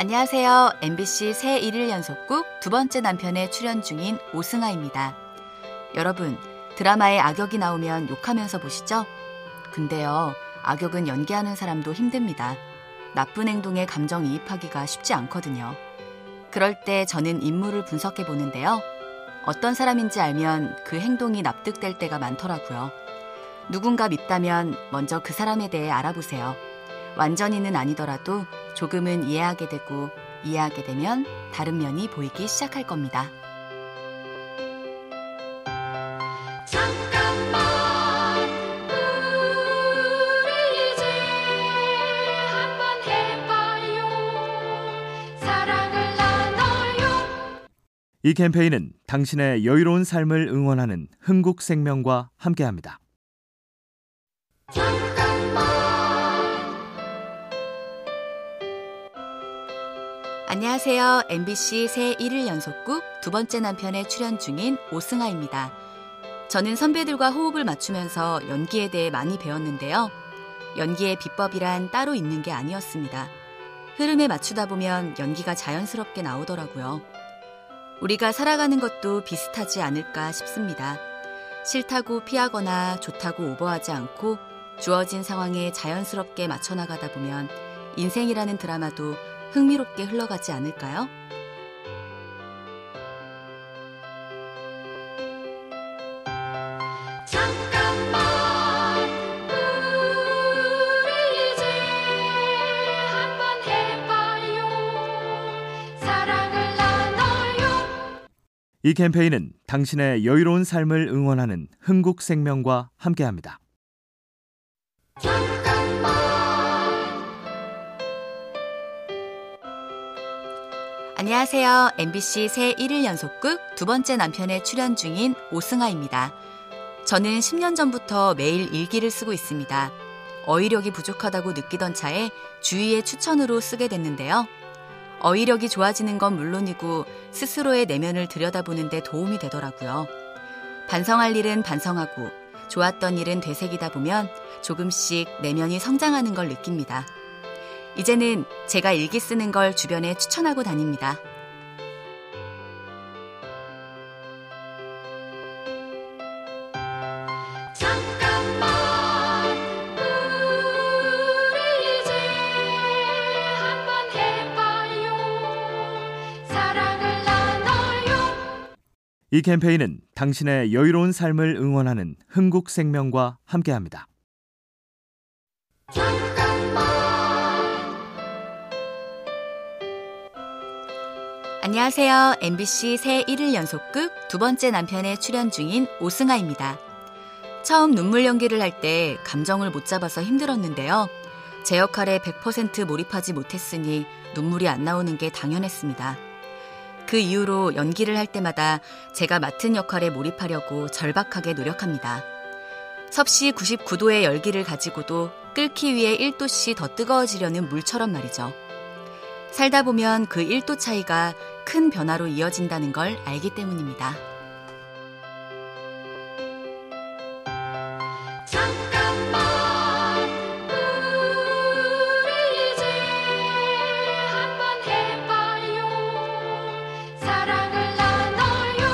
안녕하세요. MBC 새 일일 연속극 두 번째 남편에 출연 중인 오승아입니다. 여러분, 드라마에 악역이 나오면 욕하면서 보시죠? 근데요, 악역은 연기하는 사람도 힘듭니다. 나쁜 행동에 감정이입하기가 쉽지 않거든요. 그럴 때 저는 인물을 분석해 보는데요. 어떤 사람인지 알면 그 행동이 납득될 때가 많더라고요. 누군가 밉다면 먼저 그 사람에 대해 알아보세요. 완전히는 아니더라도 조금은 이해하게 되고 이해하게 되면 다른 면이 보이기 시작할 겁니다. 잠깐만 우리 이제 한번 해봐요 사랑을 나눠요 이 캠페인은 당신의 여유로운 삶을 응원하는 흥국생명과 함께합니다. 안녕하세요. MBC 새 일일 연속극 두 번째 남편에 출연 중인 오승아입니다. 저는 선배들과 호흡을 맞추면서 연기에 대해 많이 배웠는데요. 연기의 비법이란 따로 있는 게 아니었습니다. 흐름에 맞추다 보면 연기가 자연스럽게 나오더라고요. 우리가 살아가는 것도 비슷하지 않을까 싶습니다. 싫다고 피하거나 좋다고 오버하지 않고 주어진 상황에 자연스럽게 맞춰나가다 보면 인생이라는 드라마도 흥미롭게 흘러가지 않을까요? 잠깐만 우리 이제 한번 해봐요 사랑을 나눠요 이 캠페인은 당신의 여유로운 삶을 응원하는 흥국생명과 함께합니다. 잠깐 안녕하세요. MBC 새 일일 연속극 두 번째 남편에 출연 중인 오승아입니다. 저는 10년 전부터 매일 일기를 쓰고 있습니다. 어휘력이 부족하다고 느끼던 차에 주위의 추천으로 쓰게 됐는데요. 어휘력이 좋아지는 건 물론이고 스스로의 내면을 들여다보는데 도움이 되더라고요. 반성할 일은 반성하고 좋았던 일은 되새기다 보면 조금씩 내면이 성장하는 걸 느낍니다. 이제는 제가 일기 쓰는 걸 주변에 추천하고 다닙니다. 잠깐만 우리 이제 한번 해봐요 사랑을 나눠요 이 캠페인은 당신의 여유로운 삶을 응원하는 흥국생명과 함께합니다. 안녕하세요. MBC 새 일일 연속극 두 번째 남편에 출연 중인 오승아입니다. 처음 눈물 연기를 할 때 감정을 못 잡아서 힘들었는데요. 제 역할에 100% 몰입하지 못했으니 눈물이 안 나오는 게 당연했습니다. 그 이후로 연기를 할 때마다 제가 맡은 역할에 몰입하려고 절박하게 노력합니다. 섭씨 99도의 열기를 가지고도 끓기 위해 1도씨 더 뜨거워지려는 물처럼 말이죠. 살다 보면 그 1도 차이가 큰 변화로 이어진다는 걸 알기 때문입니다. 잠깐만 우리 이제 한번 해봐요 사랑을 나눠요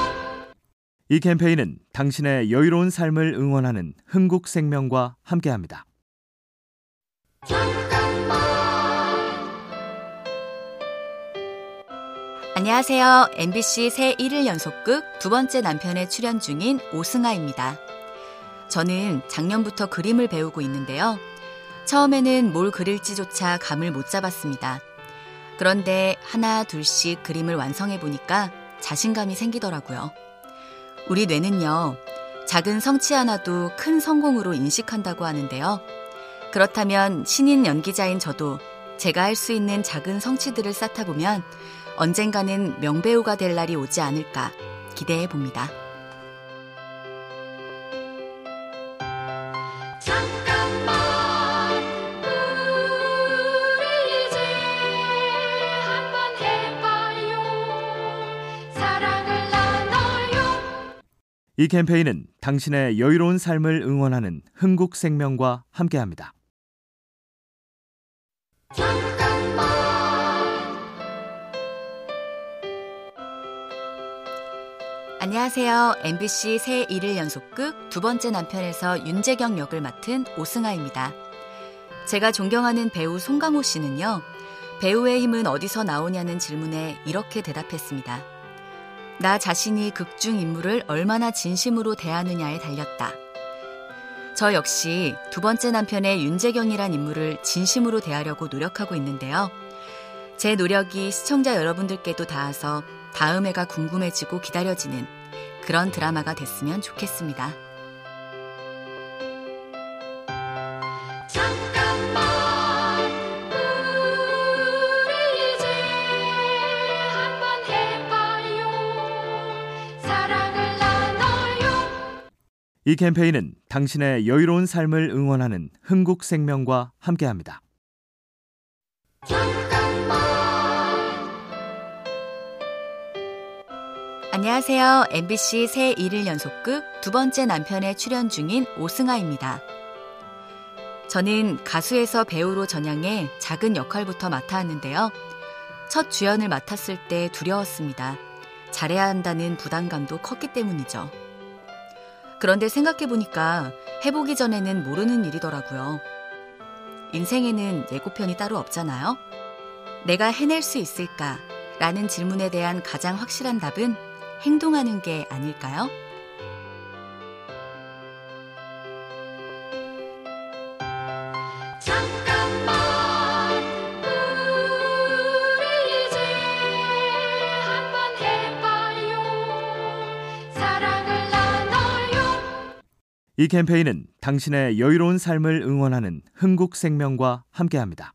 이 캠페인은 당신의 여유로운 삶을 응원하는 흥국생명과 함께합니다. 안녕하세요. MBC 새 일일 연속극 두 번째 남편에 출연 중인 오승아입니다. 저는 작년부터 그림을 배우고 있는데요. 처음에는 뭘 그릴지조차 감을 못 잡았습니다. 그런데 하나 둘씩 그림을 완성해 보니까 자신감이 생기더라고요. 우리 뇌는요, 작은 성취 하나도 큰 성공으로 인식한다고 하는데요. 그렇다면 신인 연기자인 저도 제가 할 수 있는 작은 성취들을 쌓다 보면 언젠가는 명배우가 될 날이 오지 않을까 기대해 봅니다. 이 캠페인은 당신의 여유로운 삶을 응원하는 흥국생명과 함께합니다. 안녕하세요. MBC 새 일일 연속극 두 번째 남편에서 윤재경 역을 맡은 오승아입니다. 제가 존경하는 배우 송강호 씨는요. 배우의 힘은 어디서 나오냐는 질문에 이렇게 대답했습니다. 나 자신이 극중 인물을 얼마나 진심으로 대하느냐에 달렸다. 저 역시 두 번째 남편의 윤재경이란 인물을 진심으로 대하려고 노력하고 있는데요. 제 노력이 시청자 여러분들께도 닿아서 다음 회가 궁금해지고 기다려지는 그런 드라마가 됐으면 좋겠습니다. 잠깐만 우리 이제 한번 해봐요 사랑을 나눠요 이 캠페인은 당신의 여유로운 삶을 응원하는 흥국생명과 함께합니다. 안녕하세요. MBC 새 일일 연속극 두 번째 남편에 출연 중인 오승아입니다. 저는 가수에서 배우로 전향해 작은 역할부터 맡아왔는데요. 첫 주연을 맡았을 때 두려웠습니다. 잘해야 한다는 부담감도 컸기 때문이죠. 그런데 생각해보니까 해보기 전에는 모르는 일이더라고요. 인생에는 예고편이 따로 없잖아요. 내가 해낼 수 있을까? 라는 질문에 대한 가장 확실한 답은 행동하는 게 아닐까요? 잠깐만 우리 이제 한번 해봐요 사랑을 나눠요 이 캠페인은 당신의 여유로운 삶을 응원하는 흥국생명과 함께합니다.